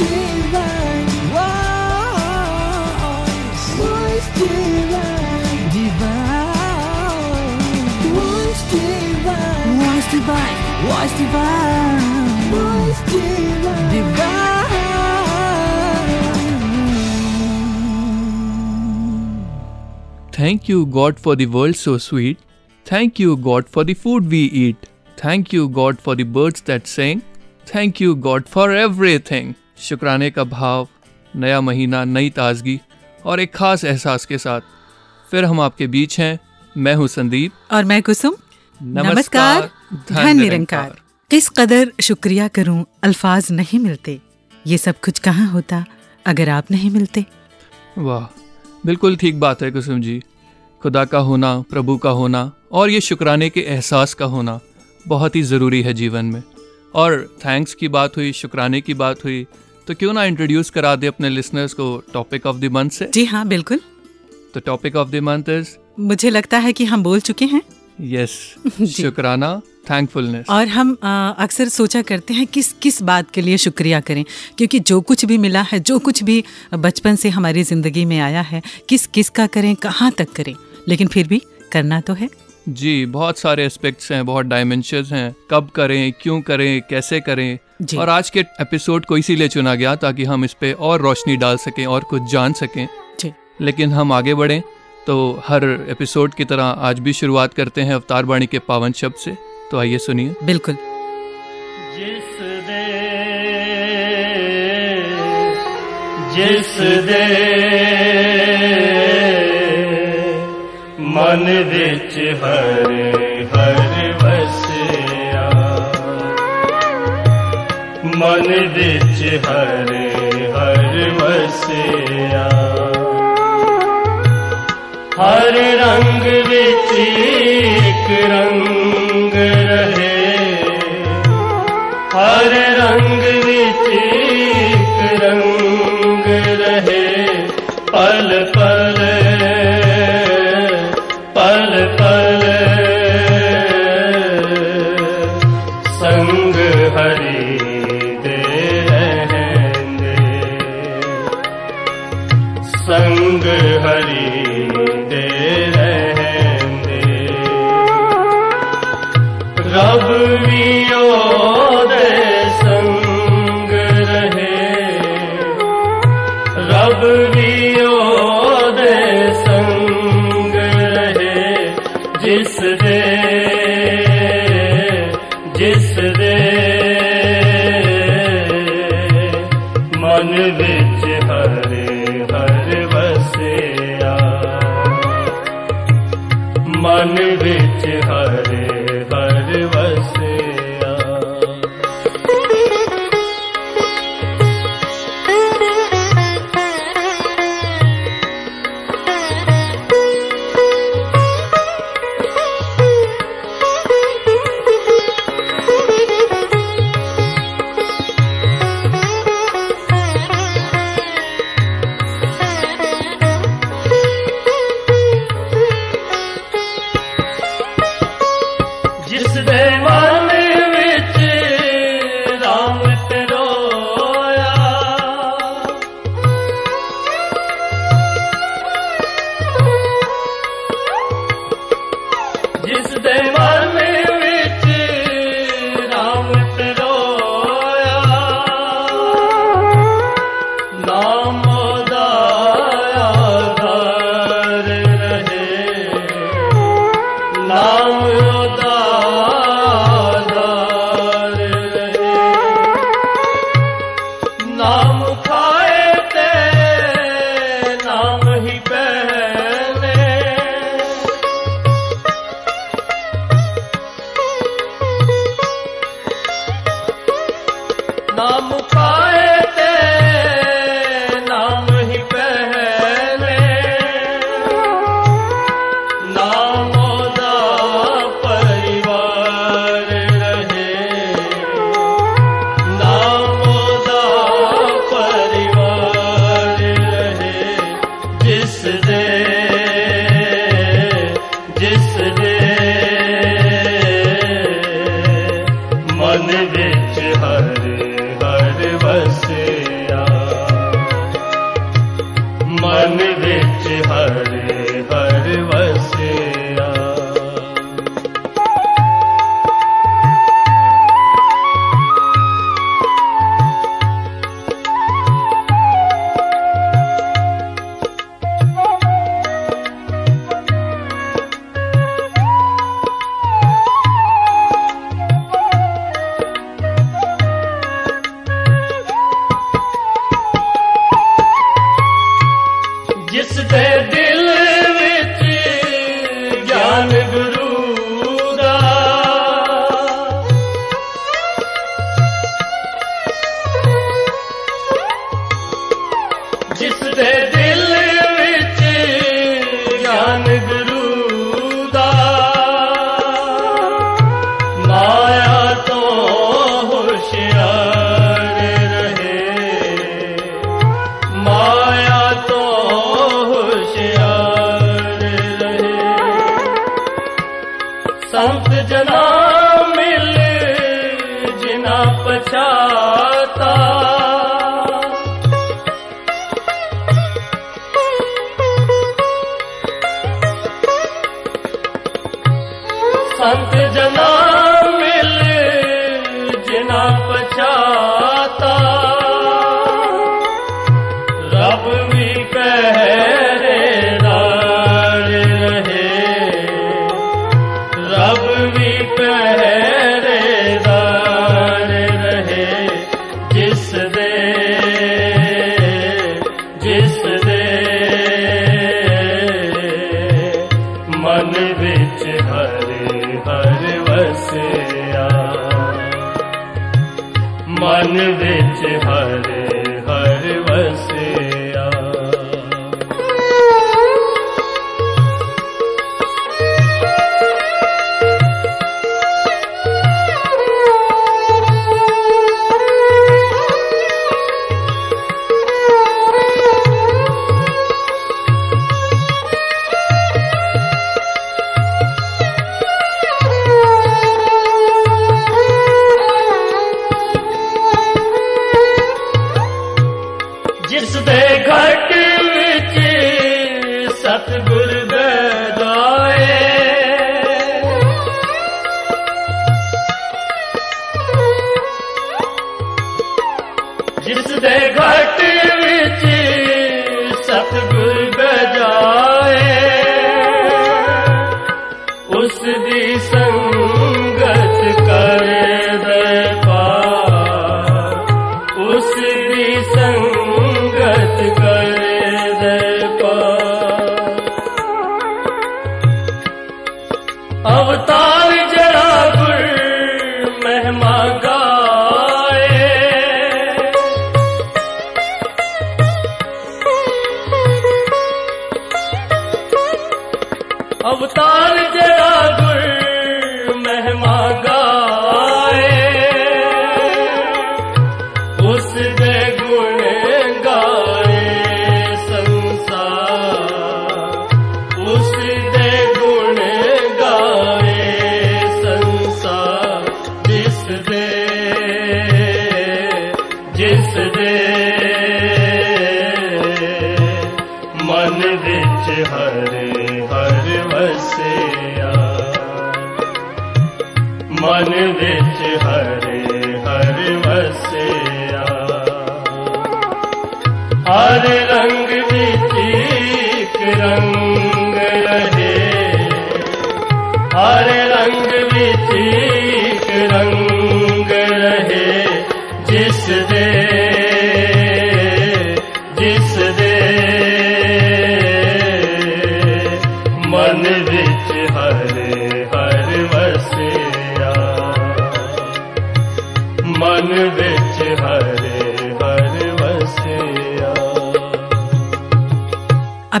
divine. Divine, divine. Divine, divine, voice divine, voice divine, divine. Thank you, God, for the world so sweet. Thank you, God, for the food we eat. Thank you, God, for the birds that sing. Thank you, God, for everything. शुक्राने का भाव नया महीना नई ताजगी और एक खास एहसास के साथ। फिर हम आपके बीच हैं मैं हूँ संदीप। और मैं कुसुम। नमस्कार, धन निरंकार। किस कदर शुक्रिया करूँ अल्फाज नहीं मिलते। ये सब कुछ कहाँ होता अगर आप नहीं मिलते? वाह बिल्कुल ठीक बात है कुसुम जी। खुदा का होना प्रभु का होना और ये शुक्राने के एहसास का होना बहुत ही ज़रूरी है जीवन में। और थैंक्स की बात हुई शुक्राने की बात हुई तो क्यों ना इंट्रोड्यूस करा दे अपने लिसनर्स को टॉपिक ऑफ़ द मंथ से? जी हाँ बिल्कुल। तो topic of the month is मुझे लगता है कि हम बोल चुके हैं। यस शुक्राना थैंकफुलनेस और हम अक्सर सोचा करते हैं किस किस बात के लिए शुक्रिया करें क्योंकि जो कुछ भी मिला है जो कुछ भी बचपन से हमारी ज़िंदगी में आया है किस किस का करें कहाँ तक करें लेकिन फिर भी करना तो है। जी बहुत सारे एस्पेक्ट्स हैं बहुत डायमेंशंस हैं कब करें क्यों करें कैसे करें। और आज के एपिसोड को इसीलिए चुना गया ताकि हम इस पे और रोशनी डाल सकें और कुछ जान सकें। लेकिन हम आगे बढ़े तो हर एपिसोड की तरह आज भी शुरुआत करते हैं अवतार वाणी के पावन शब्द से। तो आइए सुनिए। बिल्कुल। जिस दे जिस दे मन बिच हरे हर। ਮਨ ਵਿੱਚ ਹਰ ਹਰ ਵਸਿਆ। ਹਰ ਰੰਗ ਵਿੱਚ ਇੱਕ ਰੰਗ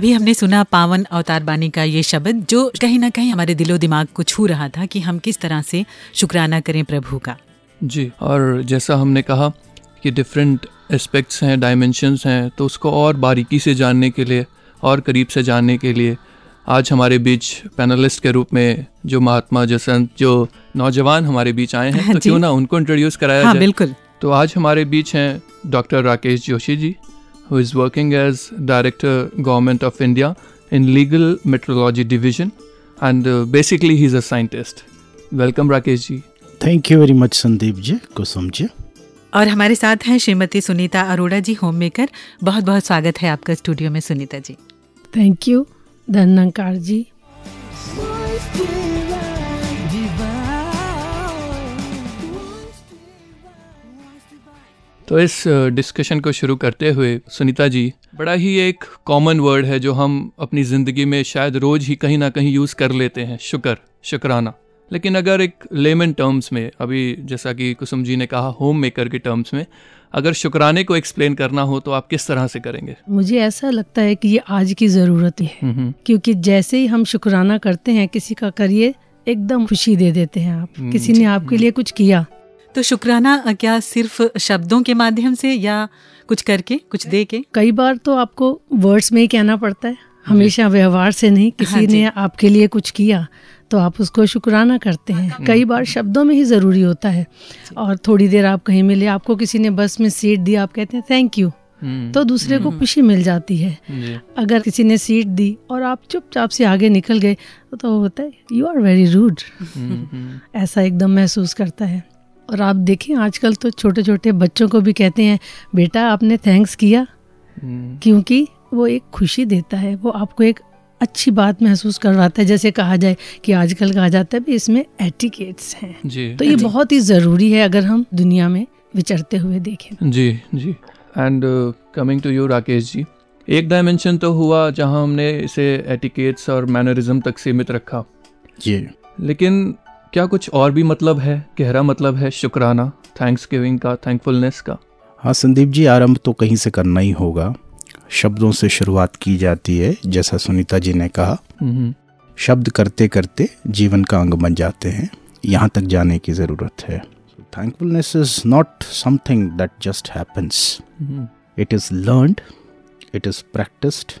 अभी हमने सुना पावन अवतार बानी का ये शब्द जो कहीं ना कहीं हमारे दिलो दिमाग को छू रहा था कि हम किस तरह से शुक्राना करें प्रभु का। जी और जैसा हमने कहा कि डिफरेंट एस्पेक्ट्स हैं डायमेंशंस हैं तो उसको और बारीकी से जानने के लिए और करीब से जानने के लिए आज हमारे बीच पैनलिस्ट के रूप में जो महात्मा जसंत जो नौजवान हमारे बीच आए हैं तो जी। क्यों ना उनको इंट्रोड्यूस कराया हाँ जाए। बिल्कुल। तो आज हमारे बीच हैं doctor Rakesh Joshi ji. Who is working as director government of India in legal metrology division and uh, basically he's a scientist. Welcome Rakesh ji. Thank you very much Sandeep ji Kusum ji और हमारे साथ हैं Shrimati Sunita Arora ji home maker बहुत बहुत स्वागत है आपका studio में सुनीता जी थैंक यू धनंकार जी तो इस डिस्कशन को शुरू करते हुए सुनीता जी बड़ा ही एक कॉमन वर्ड है जो हम अपनी ज़िंदगी में शायद रोज़ ही कहीं ना कहीं यूज़ कर लेते हैं शुक्र शुक्राना। लेकिन अगर एक लेमन टर्म्स में अभी जैसा कि कुसुम जी ने कहा होम मेकर के टर्म्स में अगर शुक्राने को एक्सप्लेन करना हो तो आप किस तरह से करेंगे? मुझे ऐसा लगता है कि ये आज की ज़रूरत है हम्म क्योंकि जैसे ही हम शुक्राना करते हैं किसी का करिए एकदम खुशी दे देते हैं आप। हम्म, किसी ने आपके लिए कुछ किया तो शुक्राना क्या सिर्फ़ शब्दों के माध्यम से या कुछ करके कुछ दे के? कई बार तो आपको वर्ड्स में ही कहना पड़ता है। हमेशा व्यवहार से नहीं। हाँ किसी जी। ने आपके लिए कुछ किया तो आप उसको शुक्राना करते हैं। कई बार शब्दों में ही ज़रूरी होता है। और थोड़ी देर आप कहीं मिले आपको किसी ने बस में सीट दी आप कहते हैं थैंक यू हम्म, तो दूसरे को खुशी मिल जाती है। अगर किसी ने सीट दी और आप चुपचाप से आगे निकल गए तो होता है you are very rude hmm, hmm, ऐसा एकदम महसूस करता है। और आप देखें आजकल तो छोटे छोटे बच्चों को भी कहते हैं बेटा आपने थैंक्स किया हम्म, क्योंकि वो एक खुशी देता है वो आपको एक अच्छी बात महसूस करवाता है जैसे कहा जाए कि आजकल कहा जाता है भी इसमें एटिकेट्स हैं। जी तो ये बहुत ही ज़रूरी है अगर हम दुनिया में विचरते हुए देखें। जी जी। And coming to you Rakesh ji एक डायमेंशन तो हुआ जहाँ हमने इसे एटिकेट्स और मैनरिज्म तक सीमित रखा। जी। लेकिन क्या कुछ और भी मतलब है? गहरा मतलब है शुक्राना थैंक्स गिविंग का थैंकफुलनेस का। हाँ संदीप जी आरंभ तो कहीं से करना ही होगा। शब्दों से शुरुआत की जाती है जैसा सुनीता जी ने कहा। हम्म, शब्द करते करते जीवन का अंग बन जाते हैं। यहाँ तक जाने की ज़रूरत है। Thankfulness is not something that just happens it is learned it is practised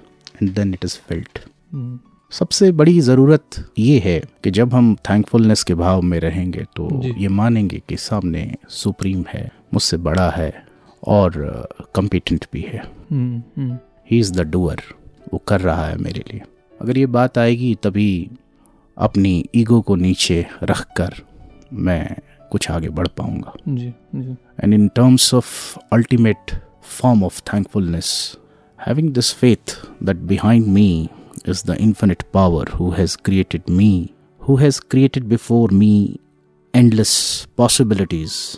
and then it is hmm, सबसे बड़ी ज़रूरत ये है कि जब हम थैंकफुलनेस के भाव में रहेंगे तो ये मानेंगे कि सामने सुप्रीम है मुझसे बड़ा है और कम्पिटेंट भी है। ही इज़ द डूअर वो कर रहा है मेरे लिए। अगर ये बात आएगी तभी अपनी ईगो को नीचे रख कर मैं कुछ आगे बढ़ पाऊँगा। And in terms of ultimate form of thankfulness having this faith this behind me is the infinite power who has created me, who has created before me endless possibilities,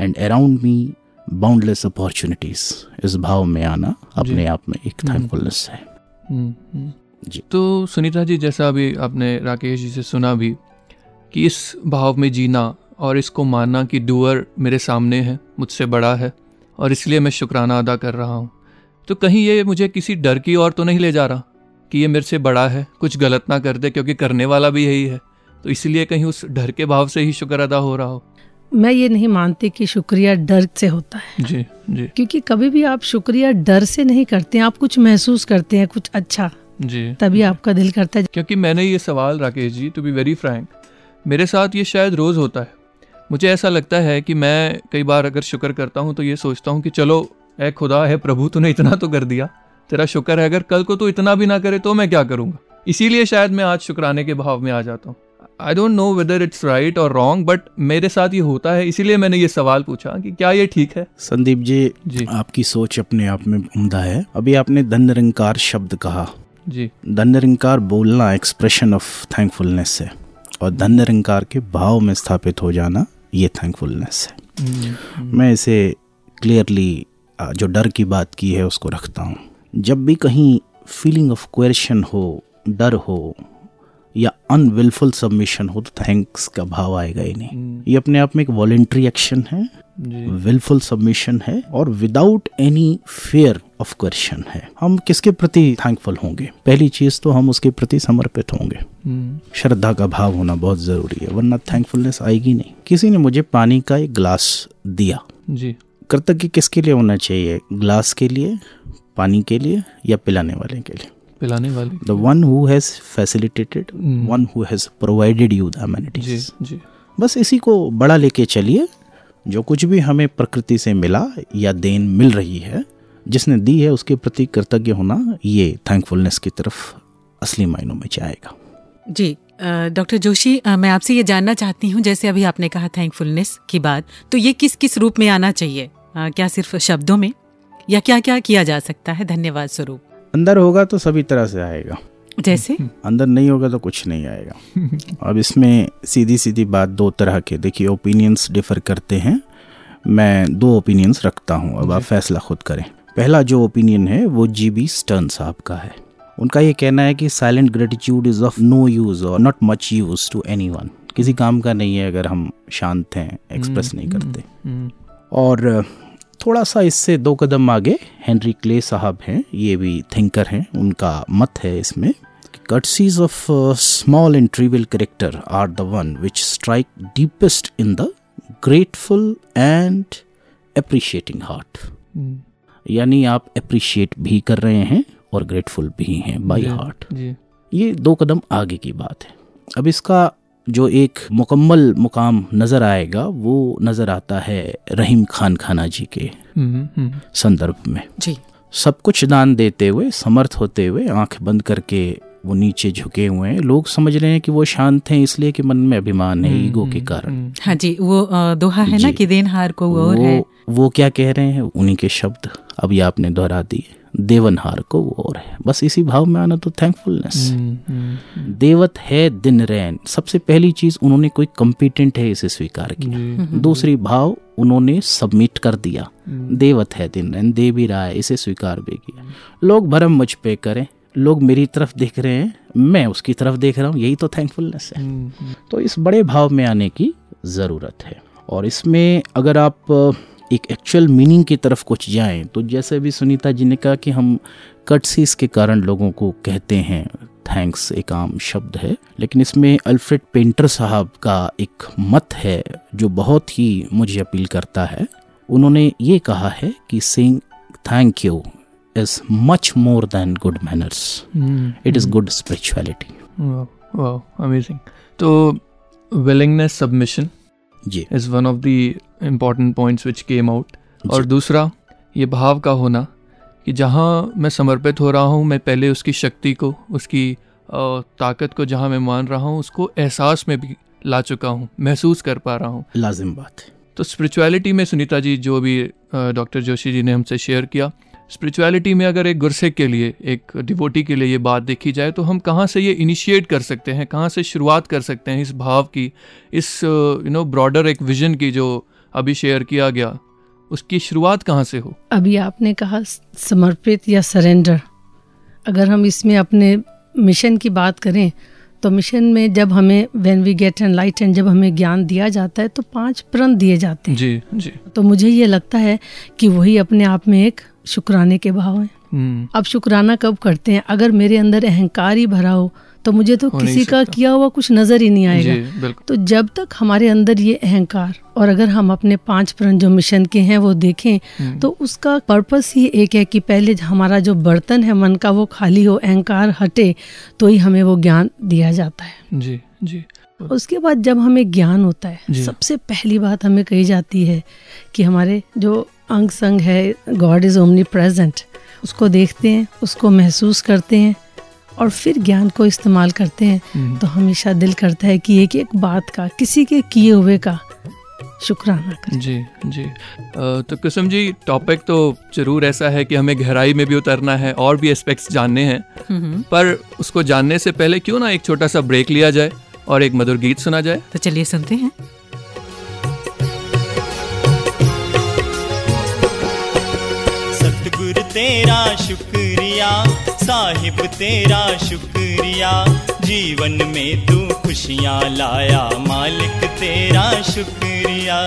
and around me boundless opportunities. इस भाव में आना अपने आप में एक thankfulness है। हम्म, हम्म। जी। तो सुनीता जी जैसा अभी आपने राकेश जी से सुना भी कि इस भाव में जीना और इसको मानना कि डूअर मेरे सामने है मुझसे बड़ा है और इसलिए मैं शुक्राना अदा कर रहा हूँ। तो कहीं ये मुझे किसी डर की ओर तो नहीं ले जा रहा? कि ये मेरे से बड़ा है कुछ गलत ना कर दे क्योंकि करने वाला भी यही है। तो इसलिए कहीं उस डर के भाव से ही शुक्र अदा हो रहा हो। मैं ये नहीं मानती कि शुक्रिया डर से होता है। जी जी। क्योंकि कभी भी आप शुक्रिया डर से नहीं करते हैं आप कुछ महसूस करते हैं कुछ अच्छा जी। तभी आपका दिल करता है। क्योंकि मैंने ये सवाल Rakesh ji to be very frank मेरे साथ ये शायद रोज़ होता है। मुझे ऐसा लगता है कि मैं कई बार अगर शुक्र करता हूँ तो ये सोचता हूँ कि चलो ए खुदा है प्रभु तूने इतना तो कर दिया। तेरा शुक्र है अगर कल को तो इतना भी ना करे तो मैं क्या करूँगा? इसीलिए शायद मैं आज शुक्राने के भाव में आ जाता हूँ। I don't know whether it's right और रॉन्ग बट मेरे साथ ये होता है इसीलिए मैंने ये सवाल पूछा कि क्या ये ठीक है? संदीप जी जी। आपकी सोच अपने आप में उम्दा है। अभी आपने धन निरंकार शब्द कहा। जी। धन निरंकार बोलना एक्सप्रेशन ऑफ़ थैंकफुलनेस है। और धन निरंकार के भाव में स्थापित हो जाना ये थैंकफुलनेस है। हम्म, मैं इसे क्लियरली जो डर की बात की है उसको रखता हूँ। जब भी कहीं फीलिंग ऑफ़ क्वेश्चन हो डर हो या अनविलफुल सबमिशन हो तो थैंक्स का भाव आएगा ही नहीं। हम्म, ये अपने आप में एक वॉलेंट्री एक्शन है विलफुल सबमिशन है और without any fear of question है। हम किसके प्रति थैंकफुल होंगे? पहली चीज़ तो हम उसके प्रति समर्पित होंगे। हम्म, श्रद्धा का भाव होना बहुत ज़रूरी है वरना थैंकफुलनेस आएगी नहीं। किसी ने मुझे पानी का एक ग्लास दिया। जी। कृतज्ञ किसके लिए होना चाहिए? ग्लास के लिए? पानी के लिए या पिलाने वाले के लिए? पिलाने वाले the one who has facilitated. One who has provided you the जी जी। बस इसी को बड़ा लेके चलिए जो कुछ भी हमें प्रकृति से मिला या देन मिल रही है जिसने दी है उसके प्रति कृतज्ञ होना ये थैंकफुलनेस की तरफ़ असली मायनों में जाएगा। जी डॉक्टर जोशी मैं आपसे ये जानना चाहती हूँ जैसे अभी आपने कहा थैंकफुलनेस की बात तो ये किस किस रूप में आना चाहिए? क्या सिर्फ़ शब्दों में? या क्या क्या किया जा सकता है? धन्यवाद स्वरूप। अंदर होगा तो सभी तरह से आएगा। जैसे? अंदर नहीं होगा तो कुछ नहीं आएगा। अब इसमें सीधी सीधी बात दो तरह के देखिए ओपिनियंस डिफर करते हैं। मैं दो ओपिनियंस रखता हूँ अब आप फैसला खुद करें। पहला जो ओपिनियन है वो जी बी स्टर्न साहब का है। उनका ये कहना है कि silent gratitude is of no use और not much use to any किसी काम का नहीं है अगर हम शांत हैं एक्सप्रेस नहीं करते। हम्म, और थोड़ा सा इससे दो कदम आगे हेनरी क्ले साहब हैं ये भी थिंकर हैं उनका मत है इसमें courtesies of small and trivial character are the one which strike deepest in the grateful and appreciating heart यानी आप अप्रिशिएट भी कर रहे हैं और ग्रेटफुल भी हैं बाई हार्ट ये दो कदम आगे की बात है। अब इसका जो एक मुकम्मल मुकाम नज़र आएगा वो नज़र आता है रहीम खान खाना जी के हम्म, हम्म, संदर्भ में। जी। सब कुछ दान देते हुए समर्थ होते हुए आँख बंद करके वो नीचे झुके हुए हैं। लोग समझ रहे हैं कि वो शांत हैं इसलिए कि मन में अभिमान है ईगो के कारण। हम्म, हाँ जी वो दोहा है ना। कि देनहार को और है। वो वो क्या कह रहे हैं? उन्हीं के शब्द। अभी आपने दोहरा दिए। देवनहार को वो और है। बस इसी भाव में आना तो थैंकफुलनेस हम्म, हम्म, देवत है दिन रैन। सबसे पहली चीज़ उन्होंने कोई कम्पिटेंट है इसे स्वीकार किया। जी। दूसरी भाव उन्होंने सबमिट कर दिया। हम्म, देवत है दिन रैन दे भी रहा है इसे स्वीकार भी किया। लोग भरम मुझ पे करें लोग मेरी तरफ़ देख रहे हैं मैं उसकी तरफ़ देख रहा हूँ यही तो थैंकफुलनेस है। तो इस बड़े भाव में आने की ज़रूरत है। और इसमें अगर आप एक एक्चुअल मीनिंग की तरफ़ कुछ जाएँ तो जैसे भी सुनीता जी ने कहा कि हम कटसीस के कारण लोगों को कहते हैं थैंक्स एक आम शब्द है लेकिन इसमें अल्फ्रेड पेंटर साहब का एक मत है जो बहुत ही मुझे अपील करता है। उन्होंने ये कहा है कि saying thank you is much more than good manners it is good spirituality amazing तो willingness submission ji. Is one of the important points which came out और दूसरा ये भाव का होना कि जहाँ मैं समर्पित हो रहा हूँ मैं पहले उसकी शक्ति को उसकी ताकत को जहाँ मैं मान रहा हूँ उसको एहसास में भी ला चुका हूँ महसूस कर पा रहा हूँ। लाजिम बात है। तो स्पिरिचुअलिटी में सुनीता जी जो भी डॉक्टर जोशी जी ने हमसे शेयर किया स्पिरिचुअलिटी में अगर एक गुरसेक के लिए एक डिवोटी के लिए ये बात देखी जाए तो हम कहाँ से ये इनिशिएट कर सकते हैं कहाँ से शुरुआत कर सकते हैं इस भाव की इस यू नो ब्रॉडर एक विजन की जो अभी शेयर किया गया उसकी शुरुआत कहाँ से हो? अभी आपने कहा समर्पित या सरेंडर अगर हम इसमें अपने मिशन की बात करें तो मिशन में जब हमें when we get an light and जब हमें ज्ञान दिया जाता है तो पाँच प्रण दिए जाते हैं। जी जी। तो मुझे ये लगता है कि वही अपने आप में एक शुक्राने के भाव है। हम्म। अब शुक्राना कब करते हैं? अगर मेरे अंदर अहंकार ही भरा हो तो मुझे तो किसी का किया हुआ कुछ नज़र ही नहीं आएगा। तो जब तक हमारे अंदर ये अहंकार और अगर हम अपने पाँच प्रण जो मिशन के हैं वो देखें हम्म। तो उसका पर्पस ही एक है कि पहले हमारा जो बर्तन है मन का वो खाली हो अहंकार हटे तो ही हमें वो ज्ञान दिया जाता है। जी जी। उसके बाद जब हमें ज्ञान होता है सबसे पहली बात हमें कही जाती है कि हमारे जो अंग संग है गॉड इज़ ओमनी प्रेजेंट उसको देखते हैं उसको महसूस करते हैं और फिर ज्ञान को इस्तेमाल करते हैं। हम्म। तो हमेशा दिल करता है कि एक एक बात का किसी के किए हुए का शुक्राना करें। जी जी। अ, तो कुसुम जी टॉपिक तो ज़रूर ऐसा है कि हमें गहराई में भी उतरना है और भी एस्पेक्ट्स जानने हैं। हम्म, पर उसको जानने से पहले क्यों ना एक छोटा सा ब्रेक लिया जाए और एक मधुर गीत सुना जाए? तो चलिए सुनते हैं। तेरा शुक्रिया साहिब तेरा शुक्रिया। जीवन में तू खुशियाँ लाया मालिक तेरा शुक्रिया।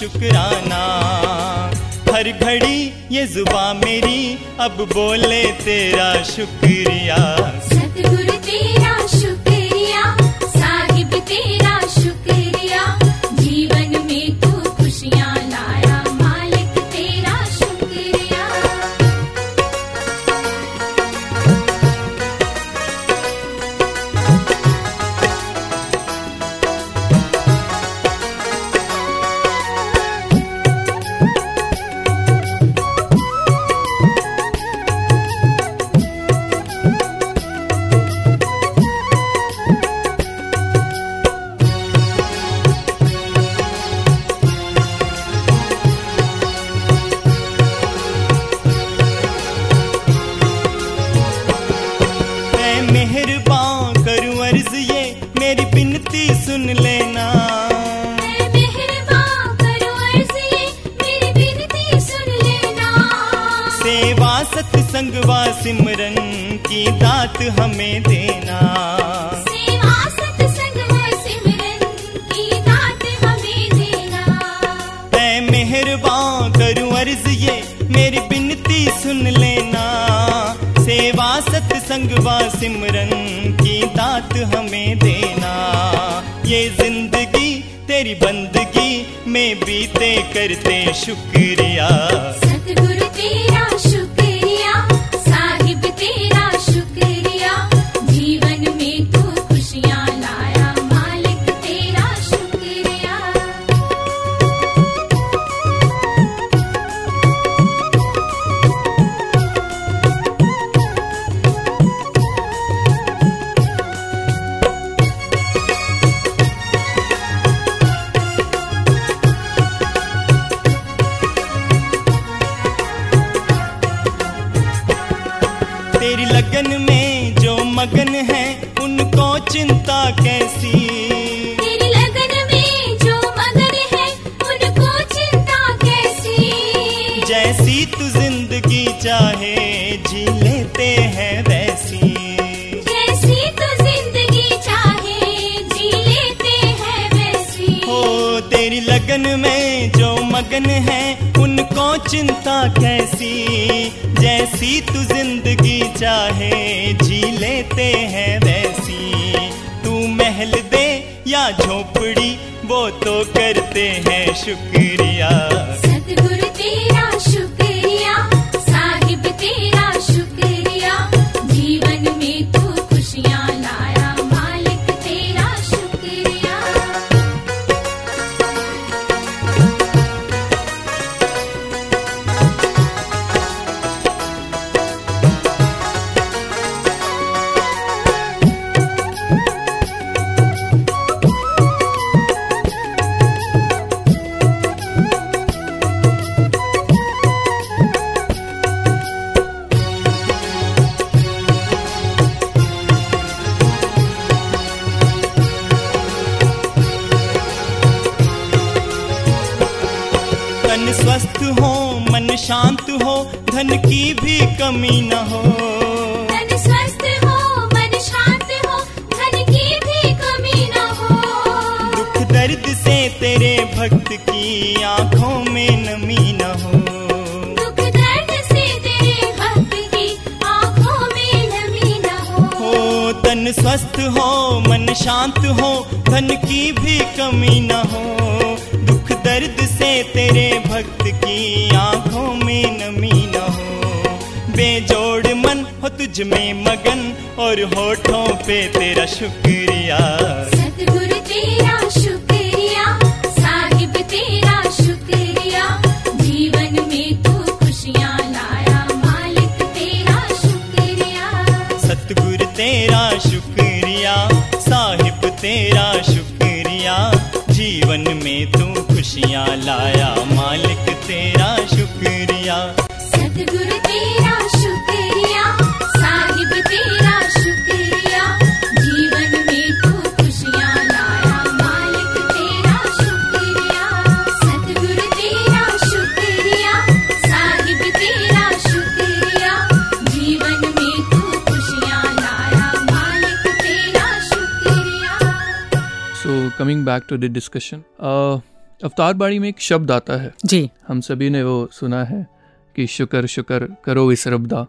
शुक्राना। हर घड़ी ये जुबा मेरी, अब बोले तेरा शुक्रिया। सतगुरु तेरा शुक्रिया, साहिब तेरा मगन है, उनको चिंता कैसी? जैसी तू ज़िंदगी चाहे, जी लेते हैं वैसी। तू महल दे या झोपड़ी, वो तो करते हैं शुक्रिया। खुशियाँ लाया मालिक तेरा शुक्रिया। सतगुरु तेरा शुक्रिया साहिब तेरा शुक्रिया जीवन में तू खुशियाँ लाया मालिक तेरा शुक्रिया। सतगुरु तेरा शुक्रिया साहिब तेरा शुक्रिया जीवन में तू खुशियाँ लाया मालिक तेरा शुक्रिया। So coming back to the discussion अवतार बाड़ी में एक शब्द आता है। जी। हम सभी ने वो सुना है कि शुक्र शुक्र करो इस रब्दा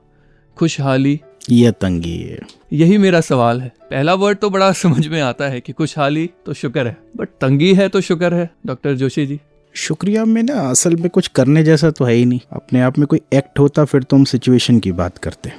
खुशहाली। ये तंगी है। यही मेरा सवाल है। पहला वर्ड तो बड़ा समझ में आता है कि खुशहाली तो शुक्र है बट तंगी है तो शुक्र है डॉक्टर जोशी जी। शुक्रिया में ना असल में कुछ करने जैसा तो है ही नहीं। अपने आप में कोई एक्ट होता फिर तो हम सिचुएशन की बात करते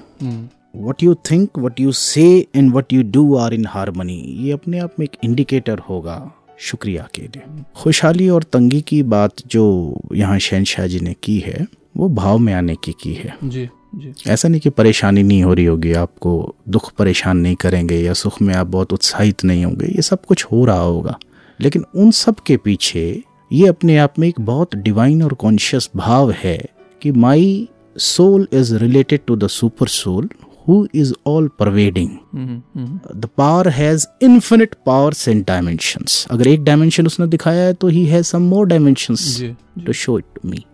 what you think what you say and what you do are in harmony ये अपने आप में एक इंडिकेटर होगा। शुक्रिया के लिए। खुशहाली और तंगी की बात जो यहाँ शहनशाह जी ने की है वो भाव में आने की की है। जी जी। ऐसा नहीं कि परेशानी नहीं हो रही होगी आपको दुख परेशान नहीं करेंगे या सुख में आप बहुत उत्साहित नहीं होंगे ये सब कुछ हो रहा होगा। लेकिन उन सब के पीछे ये अपने आप में एक बहुत डिवाइन और कॉन्शियस भाव है कि my soul is related to the super soul who is all pervading hmm, the power has infinite powers and dimensions अगर एक डायमेंशन उसने दिखाया है तो he has some more dimensions to show it to me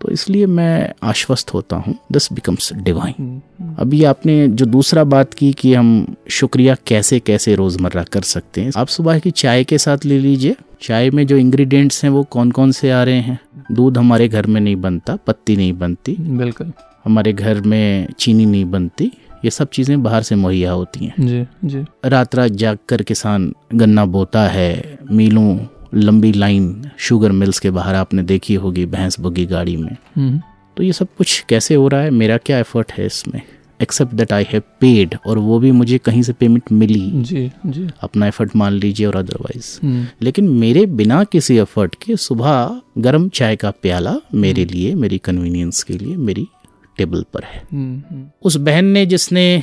तो इसलिए मैं आश्वस्त होता हूँ दिस बिकम्स डिवाइन अभी आपने जो दूसरा बात की कि हम शुक्रिया कैसे कैसे रोज़मर्रा कर सकते हैं आप सुबह की चाय के साथ ले लीजिए। चाय में जो इंग्रेडिएंट्स हैं वो कौन कौन से आ रहे हैं? दूध हमारे घर में नहीं बनता पत्ती नहीं बनती। बिल्कुल। हमारे घर में चीनी नहीं बनती। ये सब चीज़ें बाहर से मुहैया होती हैं। जी जी। रात रात जाग कर किसान गन्ना बोता है मिलों लंबी लाइन शुगर मिल्स के बाहर आपने देखी होगी भैंस बुगी गाड़ी में। हम्म, तो ये सब कुछ कैसे हो रहा है? मेरा क्या एफर्ट है इसमें? Except that I have paid और वो भी मुझे कहीं से पेमेंट मिली। जी जी। अपना एफर्ट मान लीजिए और अदरवाइज़ हम्म, लेकिन मेरे बिना किसी एफर्ट के सुबह गर्म चाय का प्याला मेरे लिए मेरी कन्वीनियंस के लिए मेरी टेबल पर है। हम्म, हम्म, उस बहन ने जिसने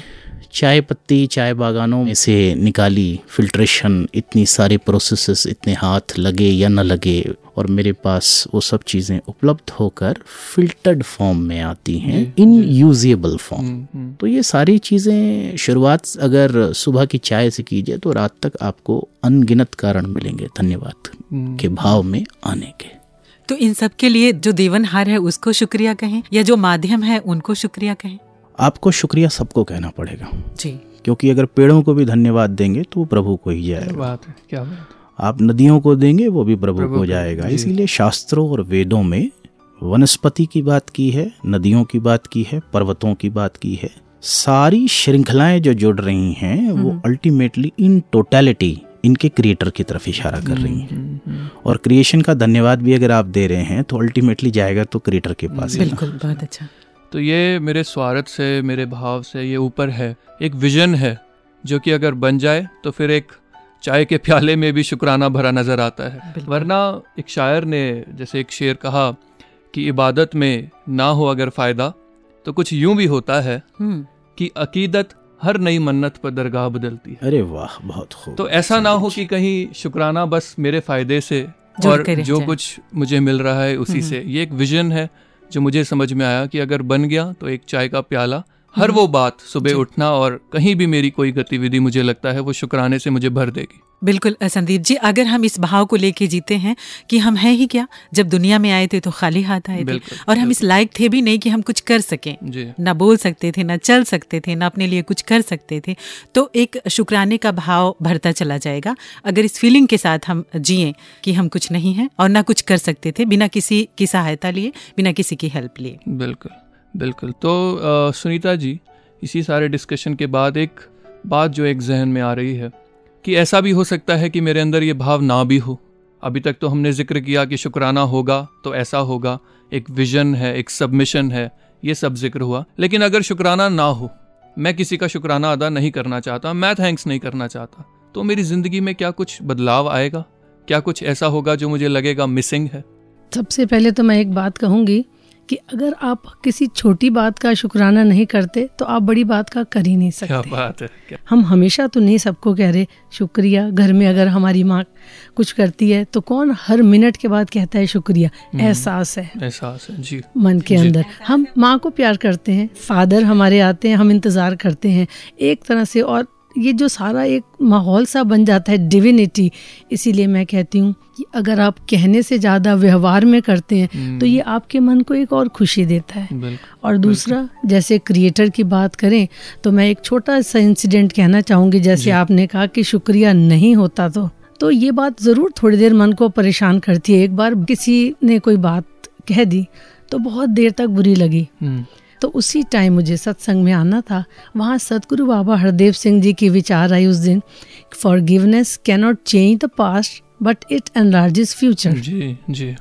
चाय पत्ती चाय बागानों में से निकाली फिल्ट्रेशन इतनी सारी प्रोसेसेस इतने हाथ लगे या न लगे और मेरे पास वो सब चीज़ें उपलब्ध होकर फिल्टर्ड फॉर्म में आती हैं इन यूजेबल फॉर्म तो ये सारी चीज़ें शुरुआत अगर सुबह की चाय से कीजिए तो रात तक आपको अनगिनत कारण मिलेंगे धन्यवाद। हम्म। के भाव में आने के। तो इन सब के लिए जो देवनहार है उसको शुक्रिया कहें या जो माध्यम है उनको शुक्रिया कहें? आपको शुक्रिया सबको कहना पड़ेगा। जी। क्योंकि अगर पेड़ों को भी धन्यवाद देंगे तो वो प्रभु को ही जाएगा। बात है क्या बात आप नदियों को देंगे वो भी प्रभु प्रभु को को, जाएगा। इसीलिए शास्त्रों और वेदों में वनस्पति की बात की है नदियों की बात की है पर्वतों की बात की है सारी श्रृंखलाएँ जो जुड़ रही हैं वो अल्टीमेटली इन टोटलिटी इनके क्रिएटर की तरफ़ इशारा कर रही हैं। हम्म, हम्म, और क्रिएशन का धन्यवाद भी अगर आप दे रहे हैं तो अल्टीमेटली जाएगा तो क्रिएटर के पास बिल्कुल बहुत अच्छा। तो ये मेरे स्वार्थ से मेरे भाव से ये ऊपर है एक विजन है जो कि अगर बन जाए तो फिर एक चाय के प्याले में भी शुक्राना भरा नज़र आता है। वरना एक शायर ने जैसे एक शेर कहा कि इबादत में ना हो अगर फ़ायदा तो कुछ यूँ भी होता है हम्म। कि अकीदत हर नई मन्नत पर दरगाह बदलती है। अरे वाह बहुत खूब। तो ऐसा ना हो कि कहीं शुक्राना बस मेरे फ़ायदे से और जो कुछ मुझे मिल रहा है उसी से। ये एक विजन है जो मुझे समझ में आया कि अगर बन गया तो एक चाय का प्याला हर वो बात सुबह उठना और कहीं भी मेरी कोई गतिविधि मुझे लगता है वो शुक्राने से मुझे भर देगी। बिल्कुल संदीप जी अगर हम इस भाव को लेके जीते हैं कि हम हैं ही क्या? जब दुनिया में आए थे तो खाली हाथ आए थे। और हम इस लायक थे भी नहीं कि हम कुछ कर सकें। ना बोल सकते थे ना चल सकते थे ना अपने लिए कुछ कर सकते थे। तो एक शुक्राने का भाव भरता चला जाएगा। अगर इस फीलिंग के साथ हम जिए कि हम कुछ नहीं हैं और ना कुछ कर सकते थे बिना किसी की सहायता लिए बिना किसी की हेल्प लिए। बिल्कुल। बिल्कुल। तो अ, सुनीता जी इसी सारे डिस्कशन के बाद एक बात जो एक जहन में आ रही है कि ऐसा भी हो सकता है कि मेरे अंदर ये भाव ना भी हो। अभी तक तो हमने ज़िक्र किया कि शुक्राना होगा तो ऐसा होगा। एक विजन है एक सबमिशन है ये सब ज़िक्र हुआ। लेकिन अगर शुक्राना ना हो मैं किसी का शुक्राना अदा नहीं करना चाहता मैं थैंक्स नहीं करना चाहता तो मेरी ज़िंदगी में क्या कुछ बदलाव आएगा? क्या कुछ ऐसा होगा जो मुझे लगेगा मिसिंग है? सबसे पहले तो मैं एक बात कहूँगी कि अगर आप किसी छोटी बात का शुक्राना नहीं करते तो आप बड़ी बात का कर ही नहीं सकते। क्या बात है क्या हम हमेशा तो नहीं सबको कह रहे शुक्रिया घर में अगर हमारी माँ कुछ करती है तो कौन हर मिनट के बाद कहता है शुक्रिया? एहसास है। एहसास है जी। मन के जी। अंदर। हम माँ को प्यार करते हैं फादर हमारे आते हैं हम इंतज़ार करते हैं। एक तरह से और ये जो सारा एक माहौल सा बन जाता है डिविनिटी इसीलिए मैं कहती हूँ कि अगर आप कहने से ज़्यादा व्यवहार में करते हैं तो ये आपके मन को एक और खुशी देता है। और दूसरा जैसे क्रिएटर की बात करें तो मैं एक छोटा सा इंसिडेंट कहना चाहूँगी जैसे आपने कहा कि शुक्रिया नहीं होता तो। तो ये बात ज़रूर थोड़ी देर मन को परेशान करती है। एक बार किसी ने कोई बात कह दी तो बहुत देर तक बुरी लगी। हम्म। तो उसी टाइम मुझे सत्संग में आना था। वहाँ सतगुरु बाबा हरदेव सिंह जी की विचार आई उस दिन। Forgiveness cannot change the past but it enlarges future जी जी।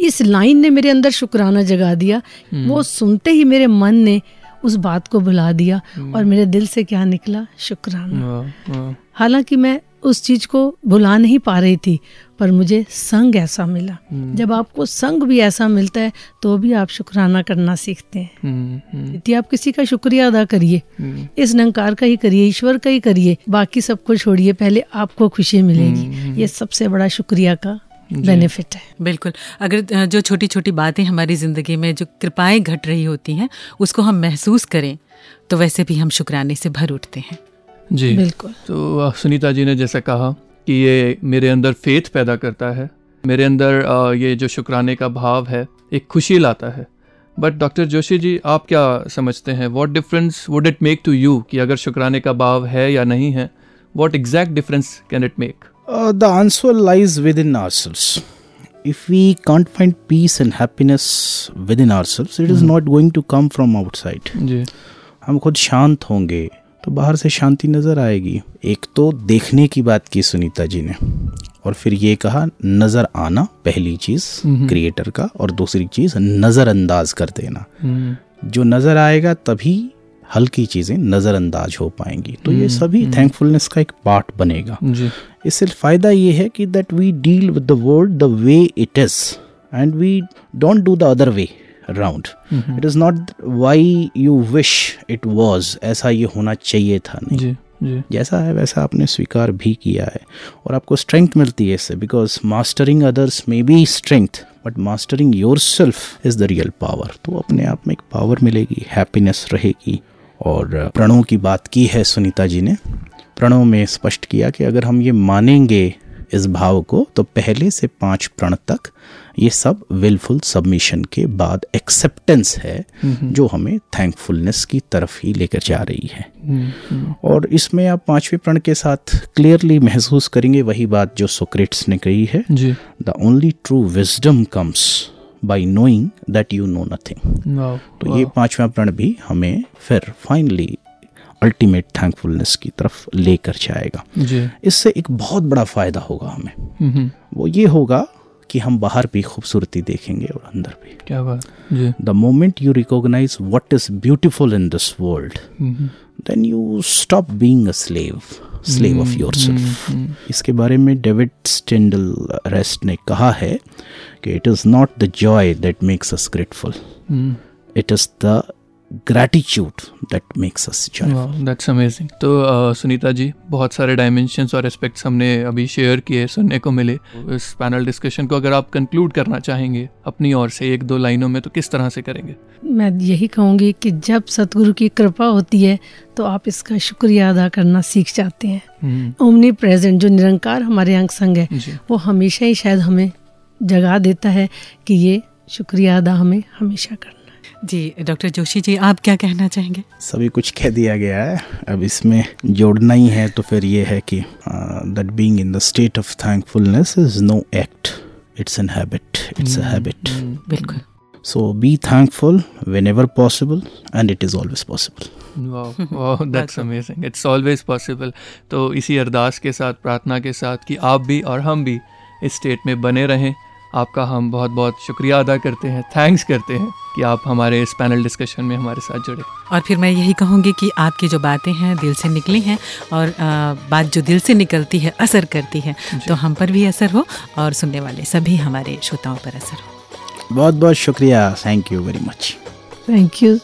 इस लाइन ने मेरे अंदर शुक्राना जगा दिया। वो सुनते ही मेरे मन ने उस बात को भुला दिया और मेरे दिल से क्या निकला? शुक्राना। हालाँकि मैं उस चीज़ को भुला नहीं पा रही थी पर मुझे संग ऐसा मिला। जब आपको संग भी ऐसा मिलता है तो भी आप शुक्राना करना सीखते हैं। हम्म हम्म। यदि आप किसी का शुक्रिया अदा करिए हम्म, इस नंकार का ही करिए ईश्वर का ही करिए बाकी सबको छोड़िए पहले आपको खुशी मिलेगी। ये सबसे बड़ा शुक्रिया का बेनिफिट है। बिल्कुल। अगर जो छोटी छोटी बातें हमारी ज़िंदगी में जो कृपाएँ घट रही होती हैं उसको हम महसूस करें तो वैसे भी हम शुक्राने से भर उठते हैं। जी। बिल्कुल। तो सुनीता जी ने जैसा कहा कि ये मेरे अंदर फेथ पैदा करता है मेरे अंदर ये जो शुक्राने का भाव है एक खुशी लाता है। बट डॉक्टर जोशी जी आप क्या समझते हैं? What difference would it make to you कि अगर शुक्राने का भाव है या नहीं है what exact difference can it make the answer lies within ourselves. If we can't find peace and happiness within ourselves, it is not going to come from outside. जी। हम खुद शांत होंगे तो बाहर से शांति नज़र आएगी। एक तो देखने की बात की सुनीता जी ने और फिर ये कहा नज़र आना पहली चीज़ क्रिएटर का और दूसरी चीज़ नज़रअंदाज कर देना। हम्म, जो नज़र आएगा तभी हल्की चीज़ें नज़रअंदाज हो पाएँगी। तो ये सभी थैंकफुलनेस का एक पार्ट बनेगा। इससे फ़ायदा ये है कि that we deal with the world the way it is and we don't do the other way around it is not why you wish it was ऐसा ये होना चाहिए था नहीं। जी जी। जैसा है वैसा आपने स्वीकार भी किया है। और आपको स्ट्रेंथ मिलती है इससे because mastering others may be strength but mastering yourself is the real power तो अपने आप में एक पावर मिलेगी हैप्पीनेस रहेगी। और प्रणों की बात की है सुनीता जी ने। प्रणों में स्पष्ट किया कि अगर हम ये मानेंगे इस भाव को तो पहले से पाँच प्रण तक ये सब विलफुल सबमिशन के बाद एक्सेप्टेंस है जो हमें थैंकफुलनेस की तरफ़ ही लेकर जा रही है। और इसमें आप पाँचवें प्रण के साथ क्लियरली महसूस करेंगे वही बात जो सोक्रेट्स ने कही है। The only true wisdom comes by knowing that you know nothing तो ये पांचवा प्रण भी हमें फिर फाइनली अल्टीमेट थैंकफुलनेस की तरफ़ लेकर जाएगा। इससे एक बहुत बड़ा फ़ायदा होगा हमें। वो ये होगा कि हम बाहर भी खूबसूरती देखेंगे और अंदर भी। क्या बात जी। The moment you recognize what is beautiful in this world then you stop being a slave, slave of yourself. इसके बारे में डेविड स्टेंडल रेस्ट ने कहा है कि it is not the joy that makes us grateful it is the gratitude that makes us that's amazing तो सुनीता जी बहुत सारे डायमेंशंस और एस्पेक्ट्स हमने अभी शेयर किए सुनने को मिले। इस पैनल डिस्कशन को अगर आप कंक्लूड करना चाहेंगे अपनी ओर से एक दो लाइनों में तो किस तरह से करेंगे? मैं यही कहूँगी कि जब सतगुरु की कृपा होती है तो आप इसका शुक्रिया अदा करना सीख जाते हैं। हम्म, ओमनी प्रेजेंट जो निरंकार हमारे अंग संग है वो हमेशा ही शायद हमें जगा देता है कि ये शुक्रिया अदा हमें हमेशा करना। जी डॉक्टर जोशी जी आप क्या कहना चाहेंगे? सभी कुछ कह दिया गया है। अब इसमें जोड़ना ही है तो फिर ये है कि that being in the state of thankfulness is no act it's an habit it's a habit बिल्कुल। So be thankful whenever possible, and it is always possible. Wow wow that's amazing it's always possible तो इसी अरदास के साथ प्रार्थना के साथ कि आप भी और हम भी इस स्टेट में बने रहें। आपका हम बहुत बहुत शुक्रिया अदा करते हैं थैंक्स करते हैं कि आप हमारे इस पैनल डिस्कशन में हमारे साथ जुड़े। और फिर मैं यही कहूँगी कि आपकी जो बातें हैं दिल से निकली हैं और बात जो दिल से निकलती है असर करती है तो हम पर भी असर हो और सुनने वाले सभी हमारे श्रोताओं पर असर हो। बहुत बहुत शुक्रिया thank you very much thank you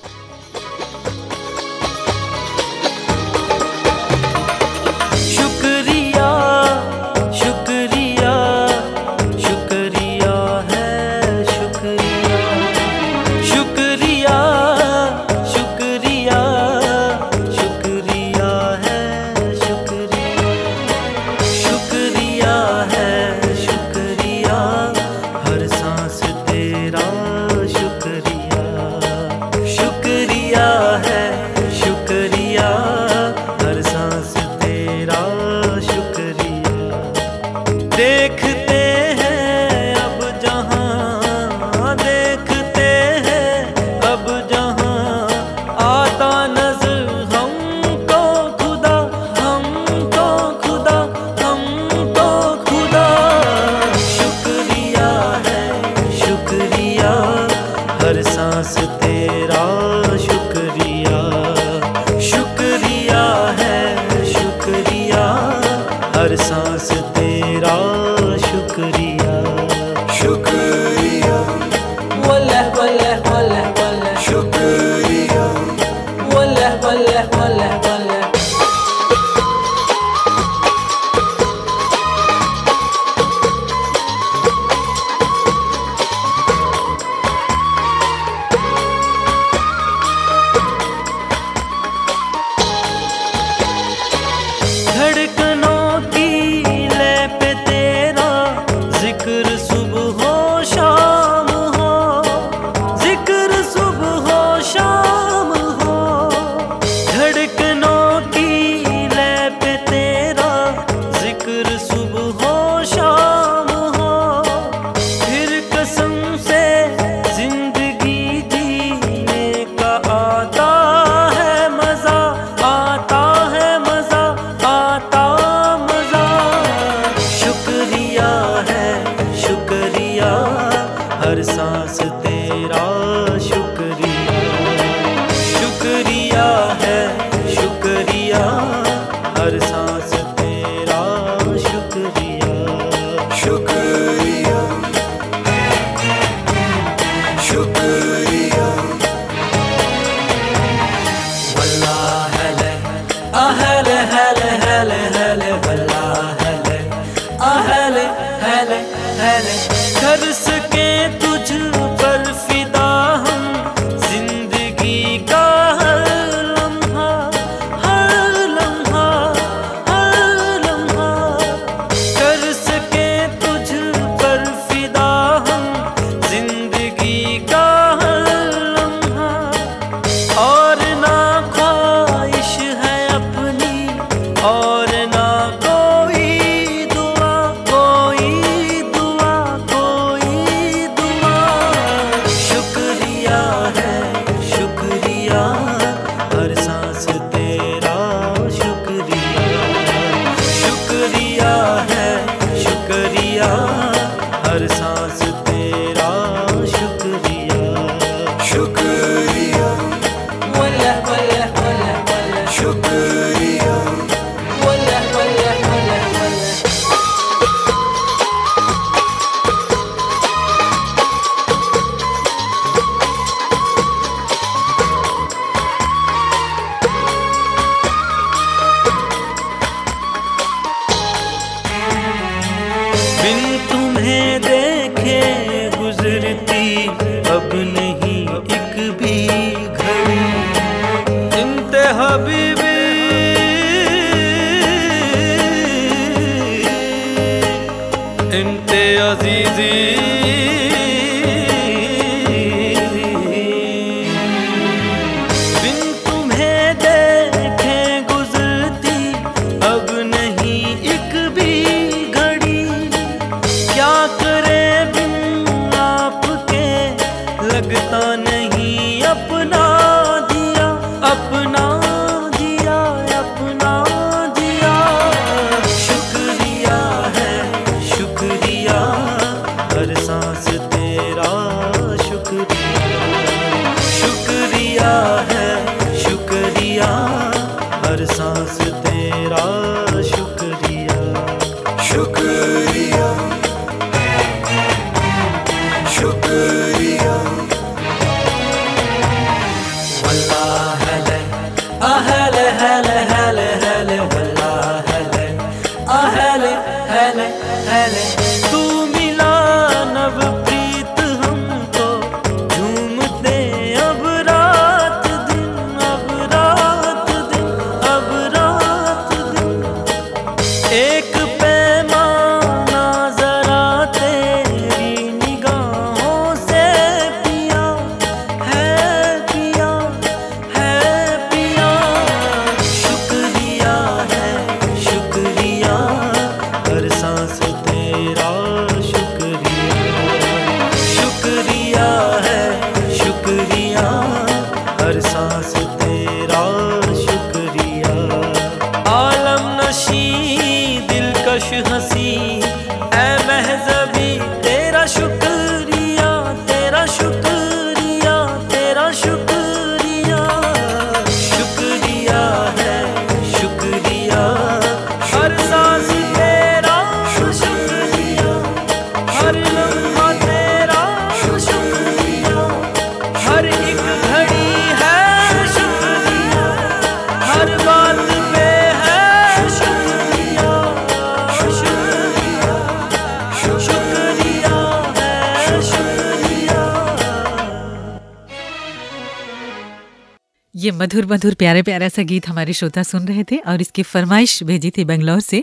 मधुर मधुर प्यारे प्यारा सा गीत हमारे श्रोता सुन रहे थे और इसकी फरमाइश भेजी थी बेंगलोर से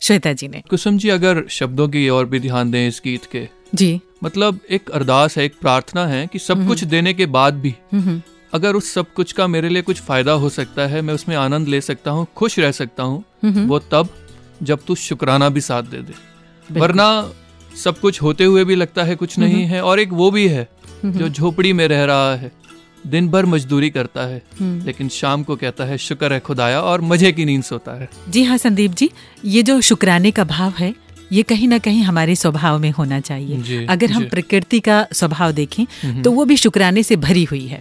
श्वेता जी ने। कुसुम जी अगर शब्दों की और भी ध्यान दें इस गीत के जी। मतलब एक अरदास है एक प्रार्थना है कि सब कुछ देने के बाद भी हम्म अगर उस सब कुछ का मेरे लिए कुछ फ़ायदा हो सकता है मैं उसमें आनंद ले सकता हूँ खुश रह सकता हूँ वो तब जब तू शुक्राना भी साथ दे दे। वरना सब कुछ होते हुए भी लगता है कुछ नहीं है और एक वो भी है जो झोपड़ी में रह रहा है। दिन भर मजदूरी करता है लेकिन शाम को कहता है शुक्र है खुदाया और मज़े की नींद सोता है। जी हाँ संदीप जी ये जो शुक्राने का भाव है ये कहीं ना कहीं हमारे स्वभाव में होना चाहिए। अगर हम प्रकृति का स्वभाव देखें तो वो भी शुक्राने से भरी हुई है।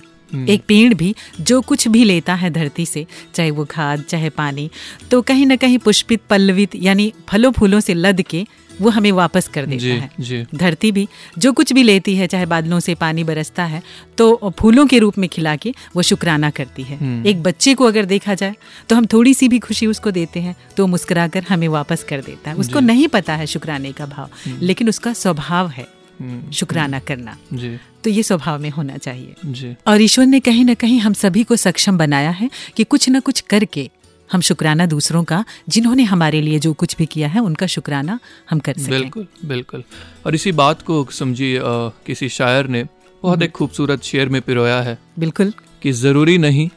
एक पेड़ भी जो कुछ भी लेता है धरती से चाहे वो खाद चाहे पानी तो कहीं ना कहीं पुष्पित पल्लवित यानी फलों फूलों से लद के वो हमें वापस कर देता जी है। जी। धरती भी जो कुछ भी लेती है चाहे बादलों से पानी बरसता है तो फूलों के रूप में खिला के वो शुक्राना करती है। हम्म। एक बच्चे को अगर देखा जाए तो हम थोड़ी सी भी खुशी उसको देते हैं तो मुस्कुरा मुस्कुराकर हमें वापस कर देता है। उसको नहीं पता है शुक्राने का भाव लेकिन उसका स्वभाव है हम्म, शुक्राना करना। जी। तो ये स्वभाव में होना चाहिए। जी। और ईश्वर ने कहीं ना कहीं हम सभी को सक्षम बनाया है कि कुछ न कुछ करके हम शुक्राना दूसरों का जिन्होंने हमारे लिए जो कुछ भी किया है उनका शुक्राना हम कर सकें। बिल्कुल बिल्कुल। और इसी बात को समझिए किसी शायर ने बहुत एक खूबसूरत शेर में पिरोया है बिल्कुल। कि ज़रूरी नहीं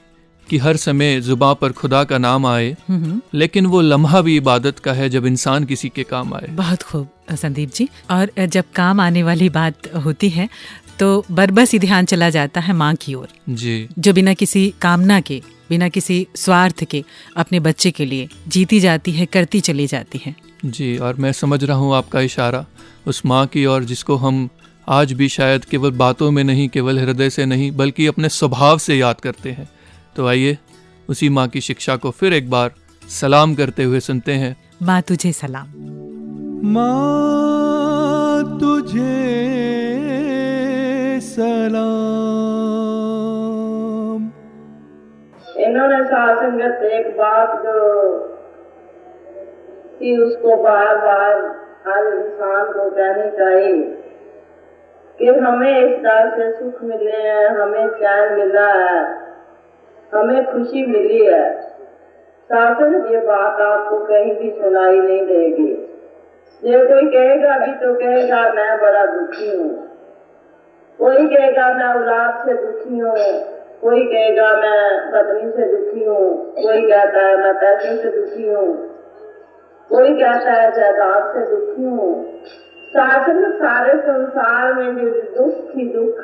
कि हर समय जुबा पर खुदा का नाम आए हम्म। लेकिन वो लम्हा भी इबादत का है जब इंसान किसी के काम आए। बहुत खूब संदीप जी। और जब काम आने वाली बात होती है तो बरबस ही ध्यान चला जाता है माँ की ओर। जी। जो बिना किसी कामना के बिना किसी स्वार्थ के अपने बच्चे के लिए जीती जाती है करती चली जाती है। जी और मैं समझ रहा हूँ आपका इशारा। उस माँ की और जिसको हम आज भी शायद केवल बातों में नहीं केवल हृदय से नहीं बल्कि अपने स्वभाव से याद करते हैं। तो आइए उसी माँ की शिक्षा को फिर एक बार सलाम करते हुए सुनते हैं। माँ तुझे सलाम। माँ तुझे सलाम। इन्होंने साथ संगत एक बात जो थी उसको बार बार हर इंसान को कहनी चाहिए कि हमें इस दर से सुख मिले हैं, हमें चैन मिला है, हमें खुशी मिली है। शासन ये बात आपको कहीं भी सुनाई नहीं देगी। ये कोई कहेगा भी तो कहेगा, मैं बड़ा दुखी हूँ। कोई कहेगा, मैं औलाद से दुखी हूँ। कोई कहेगा, मैं पत्नी से दुखी हूँ। कोई कहता है, मैं पैसे से दुखी हूँ। कोई कहता है जायदाद से दुखी हूँ। शासन सारे संसार में जो दुख ही दुख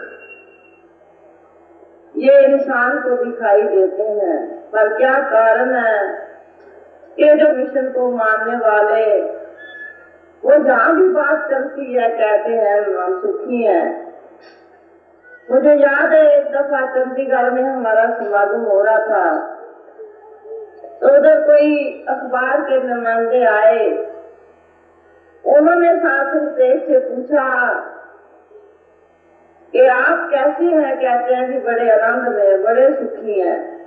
ये इंसान को दिखाई देते हैं। पर क्या कारण है कि जो मिशन को मानने वाले, वो जहाँ भी बात करती है, कहते हैं, हम सुखी हैं। मुझे याद है, एक दफ़ा चंडीगढ़ में हमारा समागम हो रहा था। तो उधर कोई अखबार के नुमाइंदे आए। उन्होंने शासन शेख से पूछा कि आप कैसे हैं? कहते हैं कि बड़े आनंद में बड़े सुखी हैं।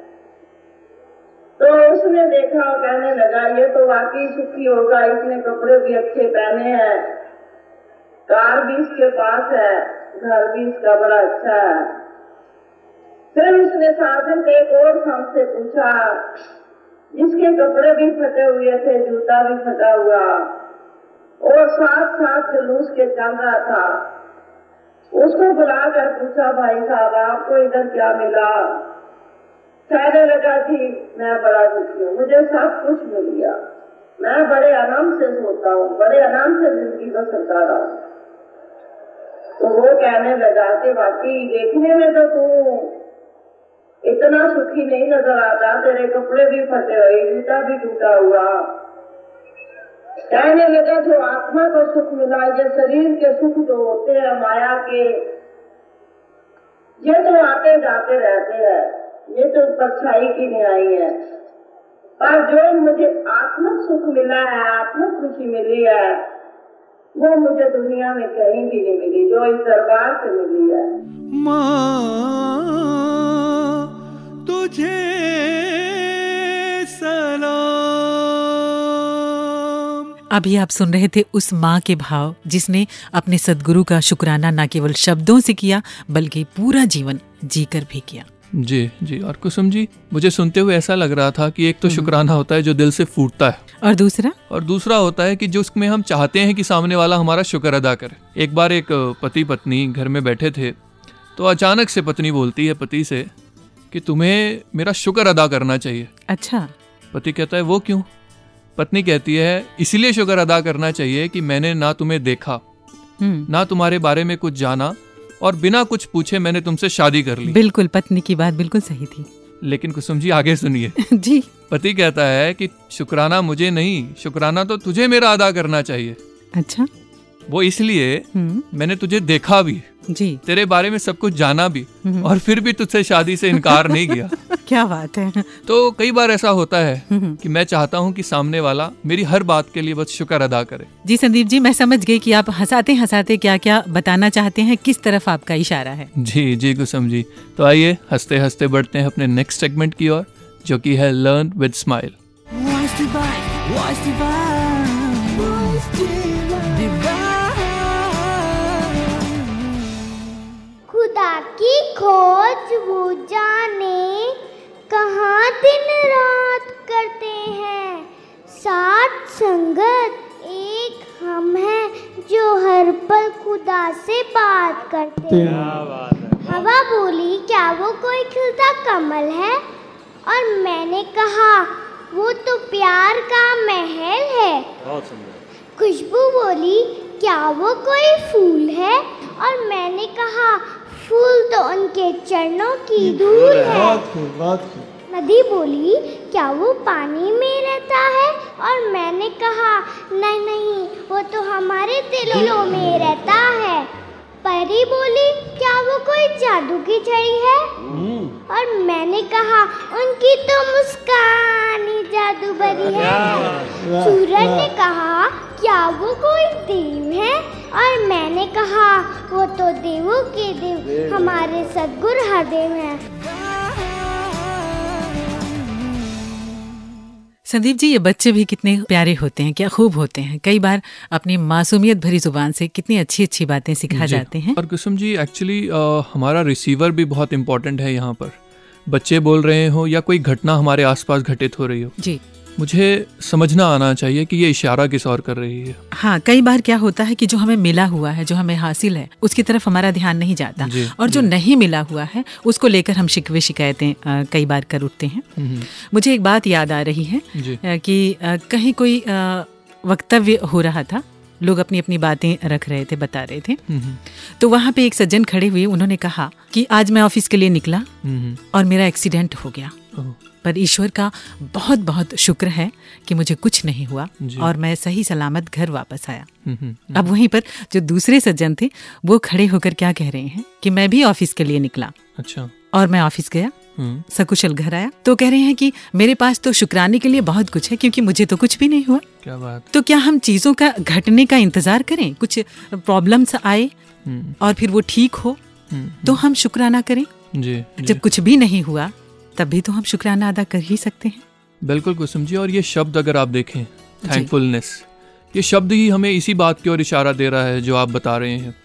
तो उसने देखा और कहने लगा, ये तो वाकई सुखी होगा, इसने कपड़े भी अच्छे पहने हैं, कार भी इसके पास है। घर भी इसका बड़ा अच्छा है। फिर उसने शासन के एक और संत से पूछा, जिसके कपड़े भी फटे हुए थे, जूता भी फटा हुआ, और साथ साथ जुलूस के चल रहा था। उसको बुलाकर पूछा, भाई साहब, आपको इधर क्या मिला? कहने लगा कि, मैं बड़ा दुखी हूँ, मुझे सब कुछ मिल गया। मैं बड़े आराम से सोता हूँ, बड़े आराम से ज़िंदगी बसर कर रहा हूँ। तो वो कहने लगा कि वाकई देखने में तो तू इतना सुखी नहीं नज़र आता, तेरे कपड़े भी फटे हुए, जूता भी टूटा हुआ। कहने लगा, जो आत्मा को सुख मिला ये शरीर के सुख जो होते हैं, माया के, ये तो आते जाते रहते हैं। ये तो परछाई की न्याई है। पर जो मुझे आत्मक सुख मिला है, आत्मक खुशी मिली है वो मुझे दुनिया में कहीं भी नहीं मिली जो इस दरबार से मिली है। माँ तुझे सलाम। अभी आप सुन रहे थे उस माँ के भाव जिसने अपने सदगुरु का शुक्राना न केवल शब्दों से किया बल्कि पूरा जीवन जीकर भी किया। जी जी। और कुसुम जी मुझे सुनते हुए ऐसा लग रहा था कि एक तो शुक्राना होता है जो दिल से फूटता है। और दूसरा? और दूसरा होता है कि जो उसमें हम चाहते हैं कि सामने वाला हमारा शुक्र अदा करे। एक बार एक पति पत्नी घर में बैठे थे तो अचानक से पत्नी बोलती है पति से कि तुम्हें मेरा शुक्र अदा करना चाहिए। अच्छा। पति कहता है वो क्यों? पत्नी कहती है इसलिए शुक्र अदा करना चाहिए कि मैंने ना तुम्हें देखा हम्म। ना तुम्हारे बारे में कुछ जाना और बिना कुछ पूछे मैंने तुमसे शादी कर ली। बिल्कुल पत्नी की बात बिल्कुल सही थी। लेकिन कुसुम जी आगे सुनिए। जी। पति कहता है कि शुक्राना मुझे नहीं शुक्राना तो तुझे मेरा अदा करना चाहिए। अच्छा। वो इसलिए हम्म। मैंने तुझे देखा भी। जी। तेरे बारे में सब कुछ जाना भी हम्म। और फिर भी तुझसे शादी से इनकार नहीं किया। क्या बात है? तो कई बार ऐसा होता है कि मैं चाहता हूँ कि सामने वाला मेरी हर बात के लिए बस शुक्र अदा करे। जी संदीप जी मैं समझ गई कि आप हंसाते हंसाते क्या क्या बताना चाहते हैं किस तरफ़ आपका इशारा है? जी जी कुसुम जी। तो आइए हँसते हँसते बढ़ते हैं अपने नेक्स्ट सेगमेंट की ओर जो की है लर्न विद स्माइल खुदा की खोज वो जाने कहाँ दिन रात करते हैं? साथ संगत एक हम हैं जो हर पल खुदा से बात करते हैं। हवा बोली क्या वो कोई खिलता कमल है? और मैंने कहा वो तो प्यार का महल है। खुशबू बोली क्या वो कोई फूल है? और मैंने कहा फूल तो उनके चरणों की धूल है। नदी बोली क्या वो पानी में रहता है? और मैंने कहा नहीं नहीं वो तो हमारे दिलों में रहता है। परी बोली क्या वो कोई जादू की छड़ी है? और मैंने कहा उनकी तो मुस्कान ही जादू भरी है। सूरज ने कहा क्या वो कोई देव है? और मैंने कहा वो तो देवों के देव हमारे सदगुरु हरदेव हैं। संदीप जी ये बच्चे भी कितने प्यारे होते हैं क्या खूब होते हैं। कई बार अपनी मासूमियत भरी ज़ुबान से कितनी अच्छी अच्छी बातें सिखा जाते हैं। और कुसुम जी एक्चुअली हमारा रिसीवर भी बहुत इम्पोर्टेंट है यहाँ पर। बच्चे बोल रहे हो या कोई घटना हमारे आसपास घटित हो रही हो। जी। मुझे समझना आना चाहिए कि ये इशारा किस और कर रही है। हाँ कई बार क्या होता है कि जो हमें मिला हुआ है जो हमें हासिल है उसकी तरफ़ हमारा ध्यान नहीं जाता। और जो नहीं मिला हुआ है उसको लेकर हम शिकवे शिकायतें कई बार कर उठते हैं। हम्म, मुझे एक बात याद आ रही है कि कहीं कोई वक्तव्य हो रहा था लोग अपनी अपनी बातें रख रहे थे बता रहे थे। हम्म, तो वहाँ पे एक सज्जन खड़े हुए उन्होंने कहा कि आज मैं ऑफ़िस के लिए निकला हम्म, और मेरा एक्सीडेंट हो गया। पर ईश्वर का बहुत बहुत शुक्र है कि मुझे कुछ नहीं हुआ और मैं सही सलामत घर वापस आया। हम्म, हम्म, अब वहीं पर जो दूसरे सज्जन थे वो खड़े होकर क्या कह रहे हैं कि मैं भी ऑफ़िस के लिए निकला अच्छा। और मैं ऑफ़िस गया। हम्म, सकुशल घर आया। तो कह रहे हैं कि मेरे पास तो शुक्राने के लिए बहुत कुछ है क्योंकि मुझे तो कुछ भी नहीं हुआ। क्या बात। तो क्या हम चीज़ों का घटने का इंतज़ार करें? कुछ प्रॉब्लम्स आए हम्म, और फिर वो ठीक हो? हम्म, तो हम शुक्राना करें। जी जी। जब कुछ भी नहीं हुआ तब भी तो हम शुक्राना अदा कर ही सकते हैं। बिल्कुल कुसुम जी और ये शब्द अगर आप देखें थैंकफुलनेस ये शब्द ही हमें इसी बात की ओर इशारा दे रहा है जो आप बता रहे हैं।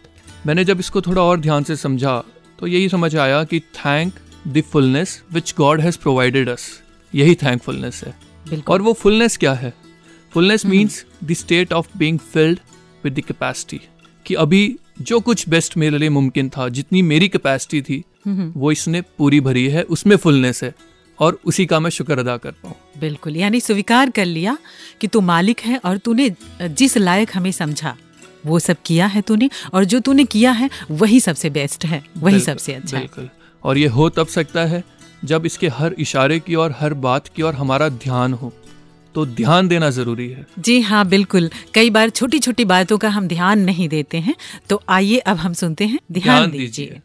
मैंने जब इसको थोड़ा और ध्यान से समझा तो यही समझ आया कि thank the fullness which God has provided us यही थैंकफुलनेस है। और वो फुलनेस क्या है? Fullness means the state of being filled with the capacity कि अभी जो कुछ बेस्ट मेरे लिए मुमकिन था जितनी मेरी कैपेसिटी थी वो इसने पूरी भरी है उसमें फुलनेस है और उसी का मैं शुक्र अदा कर पाऊँ बिल्कुल यानी स्वीकार कर लिया कि तू मालिक है और तूने जिस लायक हमें समझा वो सब किया है तूने और जो तूने किया है वही सबसे बेस्ट है वही सबसे अच्छा बिल्कुल और ये हो तब सकता है जब इसके हर इशारे की और हर बात की और हमारा ध्यान हो। तो ध्यान देना ज़रूरी है। जी हाँ बिल्कुल। कई बार छोटी छोटी बातों का हम ध्यान नहीं देते हैं तो आइए अब हम सुनते हैं ध्यान दीजिए।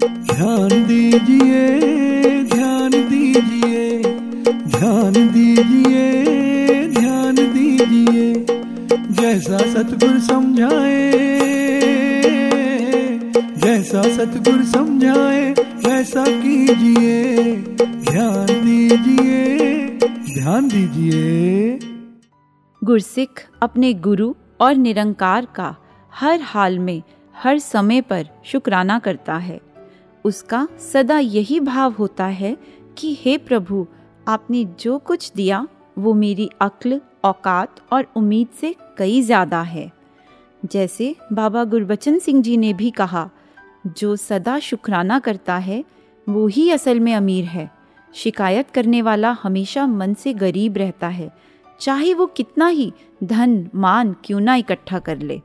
ध्यान दीजिए ध्यान दीजिए ध्यान दीजिए ध्यान दीजिए जैसा सतगुर समझाए जैसा सतगुर समझाए वैसा कीजिए ध्यान दीजिए। ध्यान दीजिए। गुरसिख अपने गुरु और निरंकार का हर हाल में, हर समय पर शुक्राना करता है। उसका सदा यही भाव होता है कि, हे प्रभु, आपने जो कुछ दिया, वो मेरी अक्ल, औकात और उम्मीद से कई ज़्यादा है। जैसे बाबा गुरबचन सिंह जी ने भी कहा, जो सदा शुक्राना करता है, वो ही असल में अमीर है। शिकायत करने वाला हमेशा मन से गरीब रहता है। चाहे वो कितना ही धन, मान क्यों ना इकट्ठा कर ले।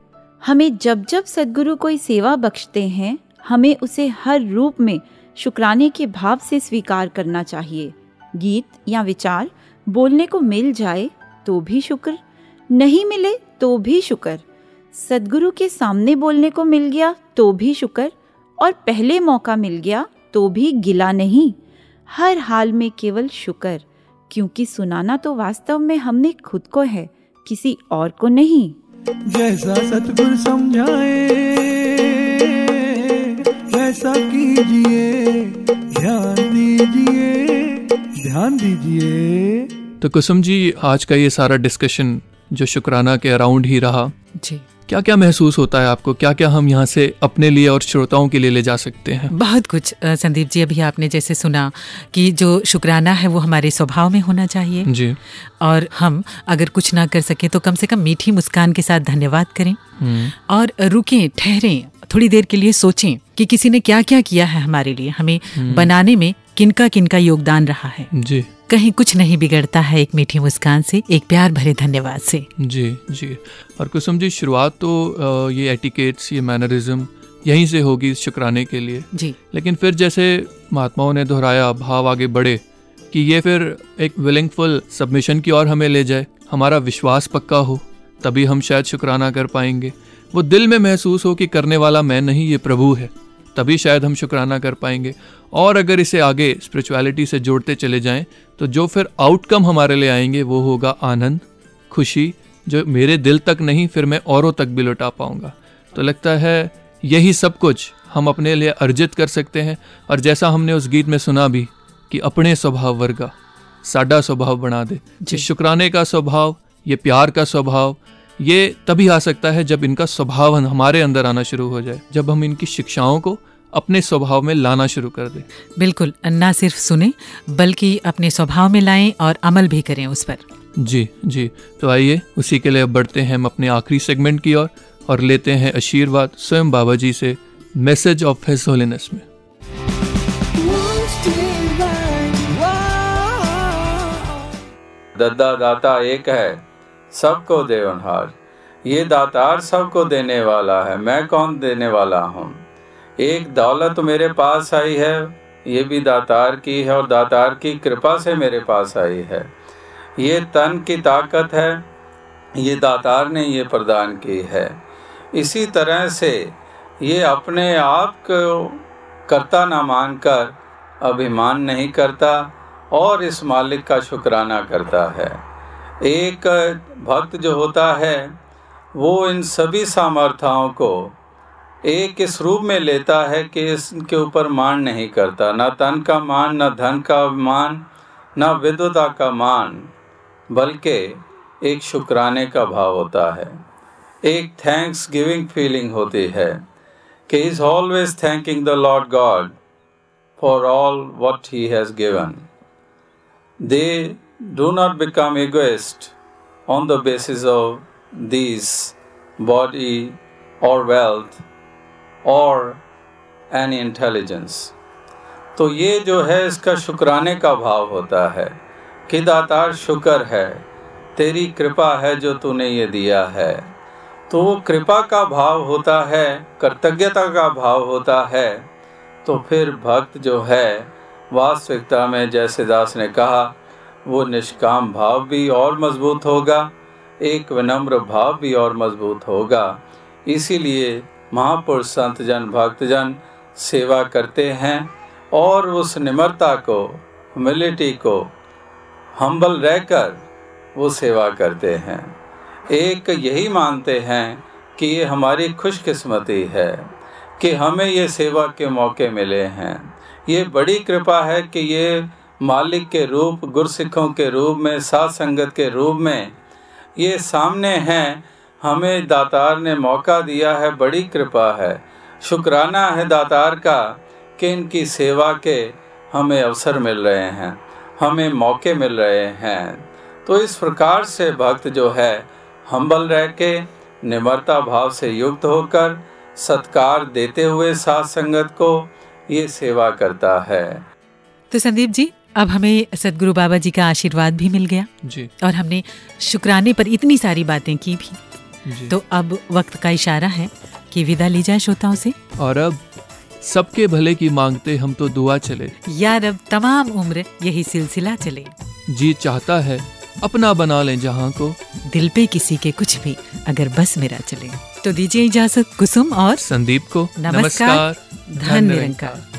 हमें जब जब सदगुरु कोई सेवा बख्शते हैं, हमें उसे हर रूप में शुक्राने के भाव से स्वीकार करना चाहिए। गीत या विचार बोलने को मिल जाए तो भी शुक्र। नहीं मिले तो भी शुक्र। सदगुरु के सामने बोलने को मिल गया तो भी शुक्र। और पहले मौका मिल गया तो भी गिला नहीं। हर हाल में केवल शुक्र क्योंकि सुनाना तो वास्तव में हमने खुद को है किसी और को नहीं। जैसा सतगुरु समझाए ऐसा कीजिए ध्यान दीजिए ध्यान दीजिए। तो कुसुम जी आज का ये सारा डिस्कशन जो शुक्राना के अराउंड ही रहा जी। क्या क्या महसूस होता है आपको? क्या क्या हम यहाँ से अपने लिए और श्रोताओं के लिए ले जा सकते हैं? बहुत कुछ संदीप जी अभी आपने जैसे सुना कि जो शुक्राना है वो हमारे स्वभाव में होना चाहिए। जी। और हम अगर कुछ ना कर सके तो कम से कम मीठी मुस्कान के साथ धन्यवाद करें। हम्म, और रुकें ठहरें थोड़ी देर के लिए सोचें कि किसी ने क्या क्या किया है हमारे लिए। हमें बनाने में किनका किनका योगदान रहा है। जी। कहीं कुछ नहीं बिगड़ता है एक मीठी मुस्कान से एक प्यार भरे धन्यवाद से। जी जी। और कुसुम जी शुरुआत तो ये एटिकेट्स ये मैनरिज्म यहीं से होगी इस शुक्राने के लिए। जी। लेकिन फिर जैसे महात्माओं ने दोहराया भाव आगे बढ़े कि ये फिर एक विलिंगफुल सबमिशन की ओर हमें ले जाए हमारा विश्वास पक्का हो तभी हम शायद शुक्राना कर पाएँगे। वो दिल में महसूस हो कि करने वाला मैं नहीं ये प्रभु है तभी शायद हम शुक्राना कर पाएँगे। और अगर इसे आगे स्पिरिचुअलिटी से जोड़ते चले जाएँ तो जो फिर आउटकम हमारे लिए आएँगे वो होगा आनंद खुशी जो मेरे दिल तक नहीं फिर मैं औरों तक भी लौटा पाऊँगा। तो लगता है यही सब कुछ हम अपने लिए अर्जित कर सकते हैं और जैसा हमने उस गीत में सुना भी कि अपने स्वभाव वर्गा साडा स्वभाव बना दे। ये शुक्राने का स्वभाव ये प्यार का स्वभाव ये तभी आ सकता है जब इनका स्वभाव हमारे अंदर आना शुरू हो जाए। जब हम इनकी शिक्षाओं को अपने स्वभाव में लाना शुरू कर दें। बिल्कुल ना सिर्फ़ सुने बल्कि अपने स्वभाव में लाएँ और अमल भी करें उस पर। जी जी। तो आइए उसी के लिए अब बढ़ते हैं हम अपने आखिरी सेगमेंट की ओर और लेते हैं आशीर्वाद स्वयं बाबा जी से मैसेज ऑफ़ हिज होलीनेस में। दद्दा दाता एक है सबको देवनहार। ये दातार सबको देने वाला है मैं कौन देने वाला हूँ? एक दौलत मेरे पास आई है, ये भी दातार की है और दातार की कृपा से मेरे पास आई है। ये तन की ताकत है, ये दातार ने ये प्रदान की है। इसी तरह से ये अपने आप को करता ना मानकर अभिमान नहीं करता और इस मालिक का शुक्राना करता है। एक भक्त जो होता है, वो इन सभी सामर्थ्यों को एक इस रूप में लेता है कि इसके ऊपर मान नहीं करता? ना तन का मान, ना धन का मान, ना विद्वता का मान, बल्कि एक शुक्राने का भाव होता है। एक थैंक्स गिविंग फीलिंग होती है कि is always thanking the Lord God for all what he has given they do not become egoist on the basis of this body और wealth or any इंटेलिजेंस तो ये जो है इसका शुक्राने का भाव होता है कि दातार शुक्र है, तेरी कृपा है जो तूने ये दिया है। तो वो कृपा का भाव होता है कृतज्ञता का भाव होता है। तो फिर भक्त जो है, वास्तविकता में जैसे दास ने कहा, वो निष्काम भाव भी और मज़बूत होगा, एक विनम्र भाव भी और मज़बूत होगा। इसीलिए महापुरुष संत जन भक्तजन सेवा करते हैं और उस निम्रता को ह्यूमिलिटी को हम्बल रहकर वो सेवा करते हैं। एक यही मानते हैं कि ये हमारी खुशकिस्मती है कि हमें ये सेवा के मौके मिले हैं। ये बड़ी कृपा है कि ये मालिक के रूप, गुरसिखों के रूप में सात संगत के रूप में ये सामने हैं हमें दातार ने मौका दिया है बड़ी कृपा है। शुक्राना है दातार का कि इनकी सेवा के हमें अवसर मिल रहे हैं हमें मौके मिल रहे हैं। तो इस प्रकार से भक्त जो है हम्बल रह के निम्रता भाव से युक्त होकर सत्कार देते हुए साथ संगत को ये सेवा करता है। तो संदीप जी अब हमें सदगुरु बाबा जी का आशीर्वाद भी मिल गया जी। और हमने शुक्राने पर इतनी सारी बातें की भी। तो अब वक्त का इशारा है कि विदा ली जाए श्रोताओं से। और अब सबके भले की मांगते हम तो दुआ चले। यार अब तमाम उम्र यही सिलसिला चले। जी चाहता है अपना बना लें जहाँ को। दिल पे किसी के कुछ भी अगर बस मेरा चले। तो दीजिए इजाज़त कुसुम और संदीप को। नमस्कार, धन निरंकार।